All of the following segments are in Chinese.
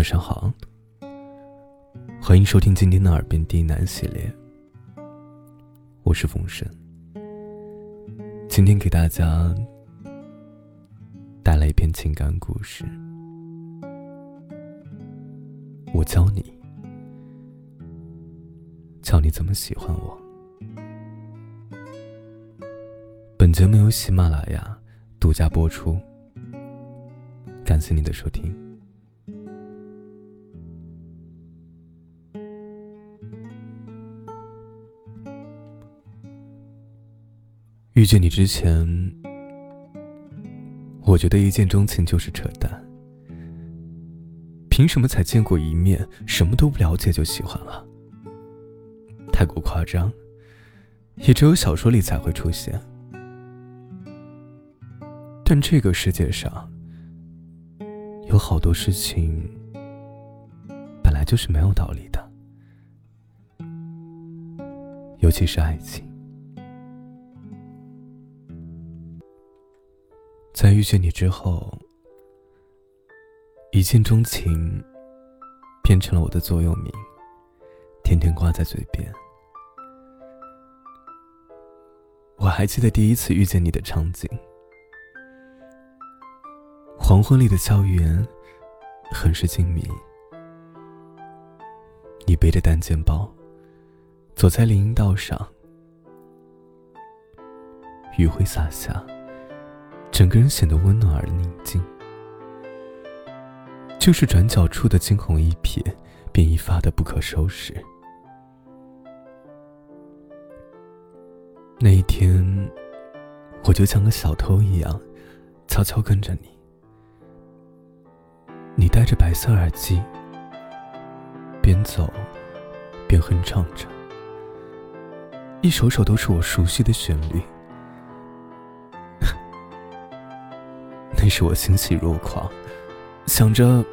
晚上好，欢迎收听今天的《耳边低喃》系列，我是风声。今天给大家带来一篇情感故事，我教你，教你怎么喜欢我。本节目由喜马拉雅独家播出，感谢你的收听。遇见你之前，我觉得一见钟情就是扯淡。凭什么才见过一面，什么都不了解就喜欢了？太过夸张，也只有小说里才会出现。但这个世界上，有好多事情本来就是没有道理的，尤其是爱情。在遇见你之后，一见钟情变成了我的座右铭，天天挂在嘴边。我还记得第一次遇见你的场景：黄昏里的校园，很是静谧。你背着单肩包，走在林荫道上，余晖洒下。整个人显得温暖而宁静，就是转角处的惊鸿一瞥，便一发的不可收拾。那一天，我就像个小偷一样，悄悄跟着你。你戴着白色耳机，边走边哼唱着，一首首都是我熟悉的旋律。那时我欣喜若狂，想着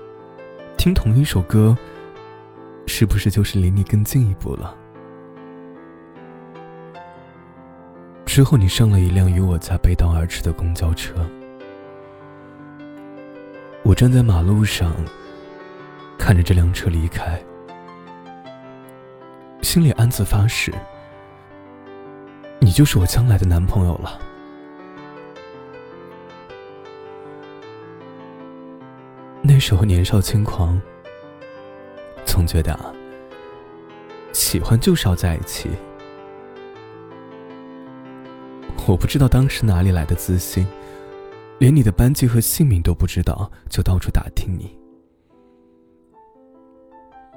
听同一首歌，是不是就是离你更近一步了？之后你上了一辆与我家背道而驰的公交车，我站在马路上，看着这辆车离开，心里暗自发誓：你就是我将来的男朋友了。那时候年少轻狂，总觉得啊，喜欢就是要在一起。我不知道当时哪里来的自信，连你的班级和姓名都不知道，就到处打听你。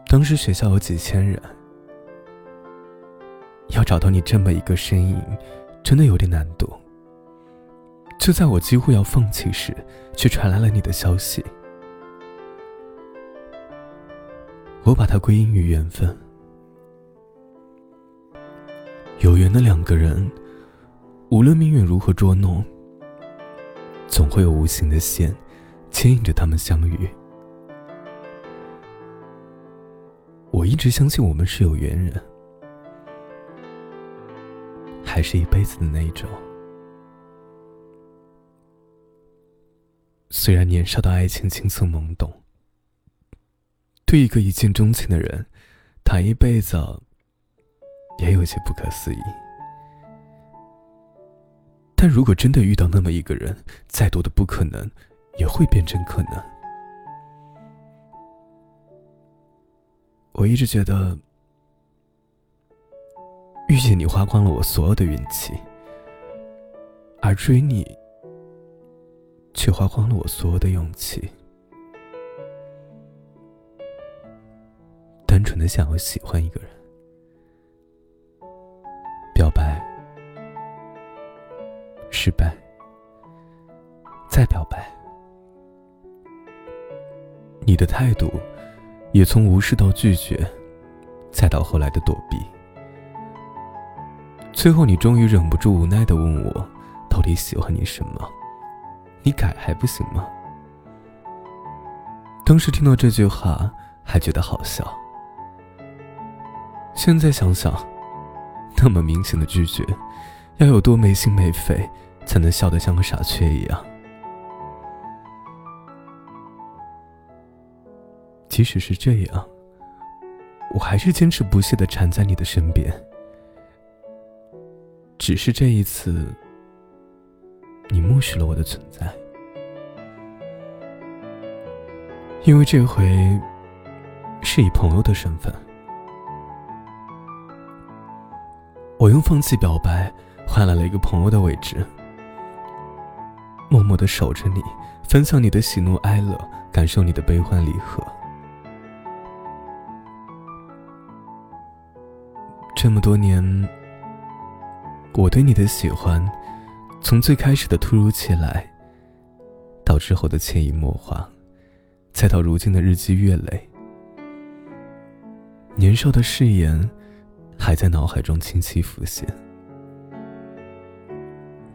当时学校有几千人，要找到你这么一个身影，真的有点难度。就在我几乎要放弃时，却传来了你的消息。我把它归因于缘分。有缘的两个人，无论命运如何捉弄，总会有无形的线牵引着他们相遇。我一直相信我们是有缘人，还是一辈子的那一种。虽然年少的爱情青涩懵懂。对一个一见钟情的人，谈一辈子，也有些不可思议。但如果真的遇到那么一个人，再多的不可能，也会变成可能。我一直觉得，遇见你花光了我所有的运气，而追你，却花光了我所有的勇气。的想要喜欢一个人，表白，失败，再表白，你的态度也从无视到拒绝，再到后来的躲避，最后你终于忍不住无奈的问我，到底喜欢你什么？你改还不行吗？当时听到这句话，还觉得好笑。现在想想，那么明显的拒绝，要有多没心没肺，才能笑得像个傻缺一样？即使是这样，我还是坚持不懈的缠在你的身边。只是这一次，你默许了我的存在，因为这回是以朋友的身份，我用放弃表白换来了一个朋友的位置，默默的守着你，分享你的喜怒哀乐，感受你的悲欢离合。这么多年，我对你的喜欢，从最开始的突如其来，到之后的潜移默化，再到如今的日积月累，年少的誓言还在脑海中清晰浮现。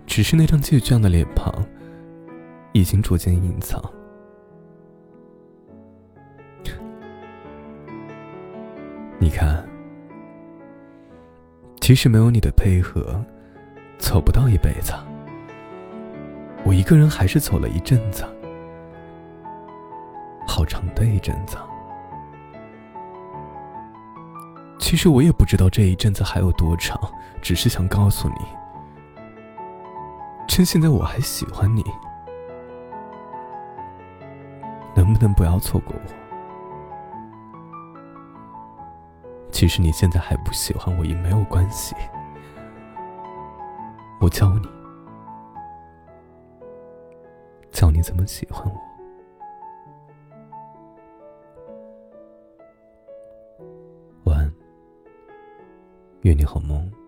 只是那张倔强的脸庞，已经逐渐隐藏。你看。即使没有你的配合，走不到一辈子。我一个人还是走了一阵子，好长的一阵子。其实我也不知道这一阵子还有多长，只是想告诉你，趁现在我还喜欢你，能不能不要错过我？其实你现在还不喜欢我也没有关系，我教你，教你怎么喜欢我。愿你好梦。